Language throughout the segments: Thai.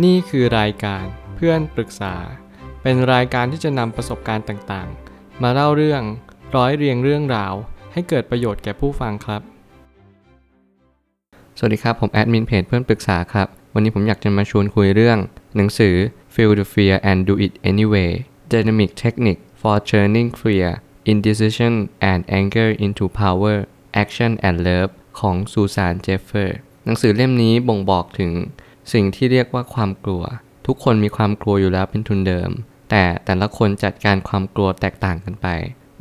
นี่คือรายการเพื่อนปรึกษา เป็นรายการที่จะนำประสบการณ์ต่างๆ มาเล่าเรื่องร้อยเรียงเรื่องราว ให้เกิดประโยชน์แก่ผู้ฟังครับ สวัสดีครับ ผมแอดมินเพจเพื่อนปรึกษาครับ วันนี้ผมอยากจะมาชวนคุยเรื่อง หนังสือ Feel the Fear and Do It Anyway Dynamic Technique for Turning Fear Indecision and Anger into Power Action and Love ของซูซานเจฟเฟอร์ส หนังสือเล่มนี้บ่งบอกถึง สิ่งที่เรียกว่าความกลัว ทุกคนมีความกลัวอยู่แล้วเป็นทุนเดิม แต่แต่ละคนจัดการความกลัวแตกต่างกันไป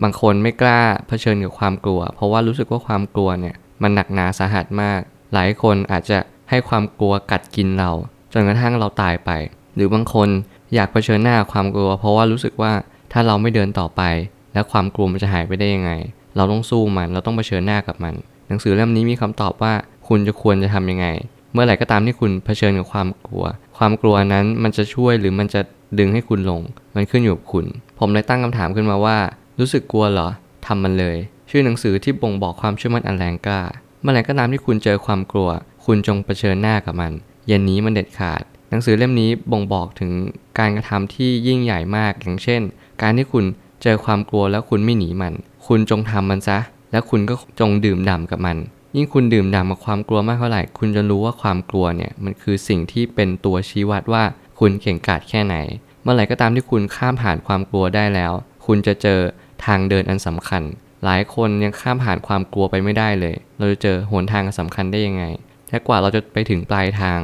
บางคนไม่กล้าเผชิญกับความกลัว เพราะว่ารู้สึกว่าความกลัวเนี่ยมันหนักหนาสาหัสมาก หลายคนอาจจะให้ความกลัวกัดกินเราจนกระทั่งเราตายไป หรือบางคนอยากเผชิญหน้าความกลัว เพราะว่ารู้สึกว่าถ้าเราไม่เดินต่อไป แล้วความกลัวมันจะหายไปได้ยังไง เราต้องสู้มันเราต้องเผชิญหน้ากับมัน หนังสือเล่มนี้มีคำตอบว่าคุณจะควรจะทำยังไง เมื่อไหร่ก็ตามที่คุณเผชิญกับความกลัว ความกลัวนั้นมันจะช่วยหรือมันจะดึงให้คุณลง มันขึ้นอยู่กับคุณ ผมเลยตั้งคำถามขึ้นมาว่า รู้สึกกลัวเหรอทำมันเลย ชื่อหนังสือที่บ่งบอกความเชื่อมั่นอันแรงกล้า เมื่อไหร่ก็ตามที่คุณเจอความกลัว คุณจงเผชิญหน้ากับมันอย่าหนีมันเด็ดขาด หนังสือเล่มนี้บ่งบอกถึงการกระทำที่ยิ่งใหญ่มาก อย่างเช่น การที่คุณเจอความกลัวแล้วคุณไม่หนีมัน คุณจงทำมันซะ แล้วคุณก็จงดื่มด่ำกับมัน ยิ่งคุณดื่มด่ำกับความกลัวมากเท่าไหร่ คุณจะรู้ว่าความกลัวเนี่ยมันคือสิ่งที่เป็นตัวชี้วัดว่าคุณเก่งกาจแค่ไหน เมื่อไหร่ก็ตามที่คุณข้ามผ่านความกลัวได้แล้ว คุณจะเจอทางเดินอันสำคัญ หลายคนยังข้ามผ่านความกลัวไปไม่ได้เลย เราจะเจอหนทางอันสำคัญได้ยังไงและกว่าเราจะไปถึงปลายทาง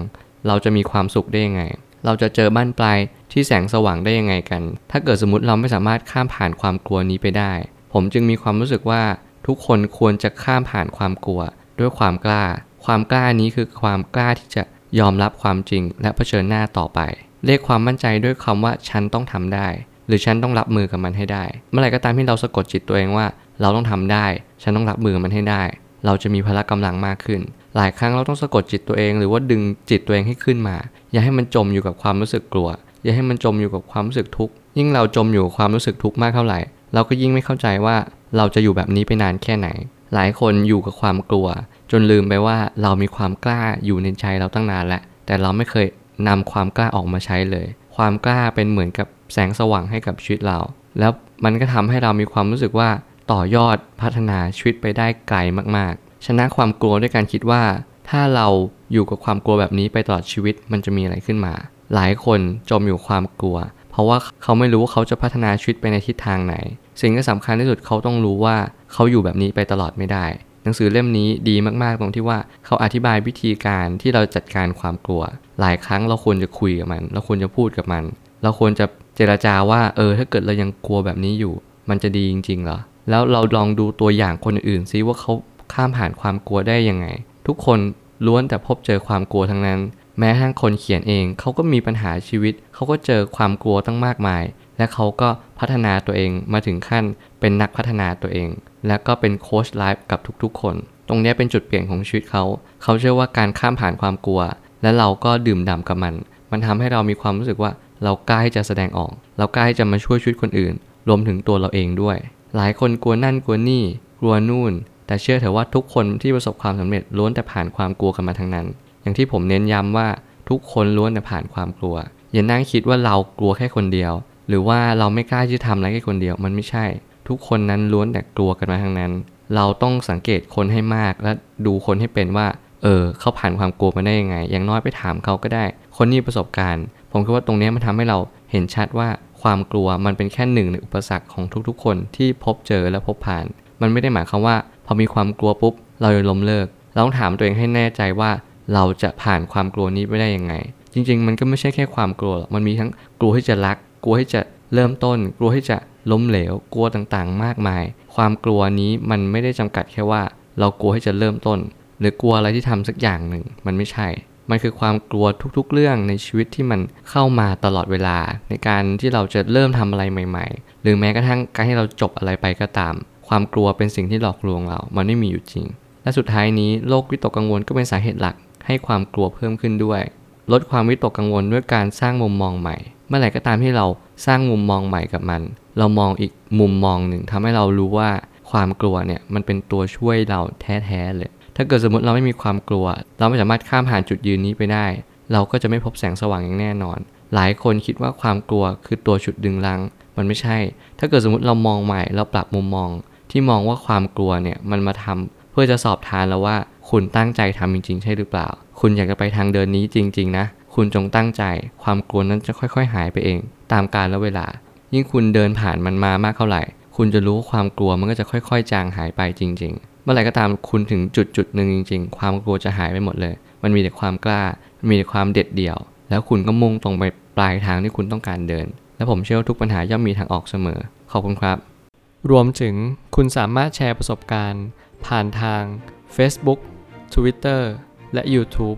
เราจะมีความสุขได้ยังไง เราจะเจอบ้านปลายที่แสงสว่างได้ยังไงกัน ถ้าเกิดสมมติเราไม่สามารถข้ามผ่านความกลัวนี้ไปได้ ผมจึงมีความรู้สึกว่าทุกคนควรจะข้ามผ่านความกลัว ด้วยความกล้า ความกล้านี้คือความกล้าที่จะยอมรับความจริง และเผชิญหน้าต่อไป เรียกความมั่นใจด้วยคำว่าฉันต้องทำได้ หรือฉันต้องรับมือกับมันให้ได้ เมื่อไหร่ก็ตามที่เราสะกดจิตตัวเองว่า เราต้องทำได้ ฉันต้องรับมือมันให้ได้ เราจะมีพละกำลังมากขึ้น หลายครั้งเราต้องสะกดจิตตัวเอง หรือว่าดึงจิตตัวเองให้ขึ้นมา อย่าให้มันจมอยู่กับความรู้สึกกลัว อย่าให้มันจมอยู่กับความรู้สึกทุกข์ยิ่งเราจมอยู่กับความรู้สึกทุกข์มากเท่าไหร่ เราก็ยิ่งไม่เข้าใจว่าเราจะอยู่แบบนี้ไปนานแค่ไหน หลายคนอยู่กับความกลัว จนลืมไปว่าเรามีความกล้าอยู่ในใจเราตั้งนานแล้วแต่เราไม่เคยนำความกล้าออกมาใช้เลย ความกล้าเป็นเหมือนกับแสงสว่างให้กับชีวิตเรา แล้วมันก็ทำให้เรามีความรู้สึกว่าต่อยอดพัฒนาชีวิตไปได้ไกลมากๆ ชนะความกลัวด้วยการคิดว่า ถ้าเราอยู่กับความกลัวแบบนี้ไปตลอดชีวิตมันจะมีอะไรขึ้นมา หลายคนจมอยู่ความกลัว เพราะว่าเขาไม่รู้ว่าเขาจะพัฒนาชีวิตไปในทิศทางไหน สิ่งที่สำคัญที่สุดเขาต้องรู้ว่า เขาอยู่แบบนี้ไปตลอดไม่ได้ หนังสือเล่มนี้ดีมากๆตรงที่ว่าเขาอธิบายวิธีการที่เราจัดการความกลัว หลายครั้งเราควรจะคุยกับมัน เราควรจะพูดกับมัน เราควรจะเจราจาว่าเออถ้าเกิดเรายังกลัวแบบนี้อยู่ มันจะดีจริงๆเหรอแล้วเราลองดูตัวอย่างคนอื่นซิว่าเขาข้ามผ่านความกลัวได้ยังไง ทุกคนล้วนแต่พบเจอความกลัวทั้งนั้น แม้ทั้งคนเขียนเองเขาก็มีปัญหาชีวิต เขาก็เจอความกลัวตั้งมากมาย และเขาก็พัฒนาตัวเองมาถึงขั้นเป็นนักพัฒนาตัวเอง และก็เป็นโค้ชไลฟ์กับทุกๆ คน ตรงนี้เป็นจุดเปลี่ยนของชีวิตเขา เขาเชื่อว่าการข้ามผ่านความกลัว และเราก็ดื่มด่ำกับมัน มันทำให้เรามีความรู้สึกว่าเรากล้าที่จะแสดงออก เรากล้าที่จะมาช่วยชีวิตคนอื่น รวมถึงตัวเราเองด้วย หลายคนกลัวนั่นกลัวนี่ กลัวนู่น แต่เชื่อเถอะว่าทุกคนที่ประสบความสำเร็จล้วนแต่ผ่านความกลัวกันมาทั้งนั้น อย่างที่ผมเน้นย้ำว่าทุกคนล้วนแต่ผ่านความกลัว อย่านั่งคิดว่าเรากลัวแค่คนเดียว หรือว่าเราไม่กล้าที่จะทำอะไรแค่คนเดียวมันไม่ใช่ ทุกคนนั้นล้วนแต่กลัวกันมาทั้งนั้น เราต้องสังเกตคนให้มากและดูคนให้เป็นว่า เออเขาผ่านความกลัวมาได้ยังไง อย่างน้อยไปถามเขาก็ได้ คนนี้ประสบการณ์ ผมคิดว่าตรงนี้มันทำให้เราเห็นชัดว่าความกลัวมันเป็นแค่หนึ่งในอุปสรรคของทุกๆ คนที่พบเจอและพบผ่าน มันไม่ได้หมายความว่า พอมีความกลัวปุ๊บ เราจะล้มเลิก เราต้องถามตัวเองให้แน่ใจว่าเราจะผ่านความกลัวนี้ไปได้ยังไง จริง ๆ มันก็ไม่ใช่แค่ความกลัวมันมีทั้งกลัวที่จะรัก ลัวที่จะเริ่มต้น กลัวที่จะล้มเหลว กลัวต่างๆ มากมาย ความกลัวนี้มันไม่ได้จำกัดแค่ว่า เรากลัวที่จะเริ่มต้น หรือกลัวอะไรที่ทำสักอย่างหนึ่ง มันไม่ใช่ มันคือความกลัวทุกๆ เรื่องในชีวิตที่มันเข้ามาตลอดเวลา ในการที่เราจะเริ่มทำอะไรใหม่ ๆ หรือแม้กระทั่งการที่เราจบอะไรไปก็ตาม ความกลัวเป็นสิ่งที่หลอกลวงเรา มันไม่มีอยู่จริง และสุดท้ายนี้โรควิตกกังวลก็เป็นสาเหตุหลัก ให้ความกลัวเพิ่มขึ้นด้วย ลดความวิตกกังวลด้วยการสร้างมุมมองใหม่ เมื่อไหร่ก็ตามที่เราสร้างมุมมองใหม่กับมัน เรามองอีกมุมมองหนึ่งทำให้เรารู้ว่าความกลัวเนี่ยมันเป็นตัวช่วยเราแท้ๆเลย ถ้าเกิดสมมติเราไม่มีความกลัว เราไม่สามารถข้ามผ่านจุดยืนนี้ไปได้ เราก็จะไม่พบแสงสว่างอย่างแน่นอน หลายคนคิดว่าความกลัวคือตัวฉุดดึงลัง มันไม่ใช่ ถ้าเกิดสมมติเรามองใหม่ เราปรับมุมมอง ที่มองว่าความกลัวเนี่ยมันมาทำเพื่อจะสอบทานแล้วว่า คุณตั้งใจทำจริง ๆ ใช่หรือเปล่า คุณอยากจะไปทางเดินนี้จริง ๆ นะ คุณจงตั้งใจ ความกลัวนั้นจะค่อยๆ หายไปเอง ตามกาลและเวลา ยิ่งคุณเดินผ่านมันมามากเท่าไหร่ คุณจะรู้ว่าความกลัวมันก็จะค่อยๆ จางหายไปจริง ๆ เมื่อไหร่ก็ตามคุณถึงจุดจุดๆหนึ่งจริง ๆ ความกลัวจะหายไปหมดเลย มันมีแต่ความกล้า มีแต่ความเด็ดเดี่ยว แล้วคุณก็มุ่งตรงไปปลายทางที่คุณต้องการเดิน และผมเชื่อว่าทุกปัญหาย่อมมีทางออกเสมอ ขอบคุณครับ รวมถึงคุณสามารถแชร์ประสบการณ์ ผ่านทาง Facebook Twitter และ YouTube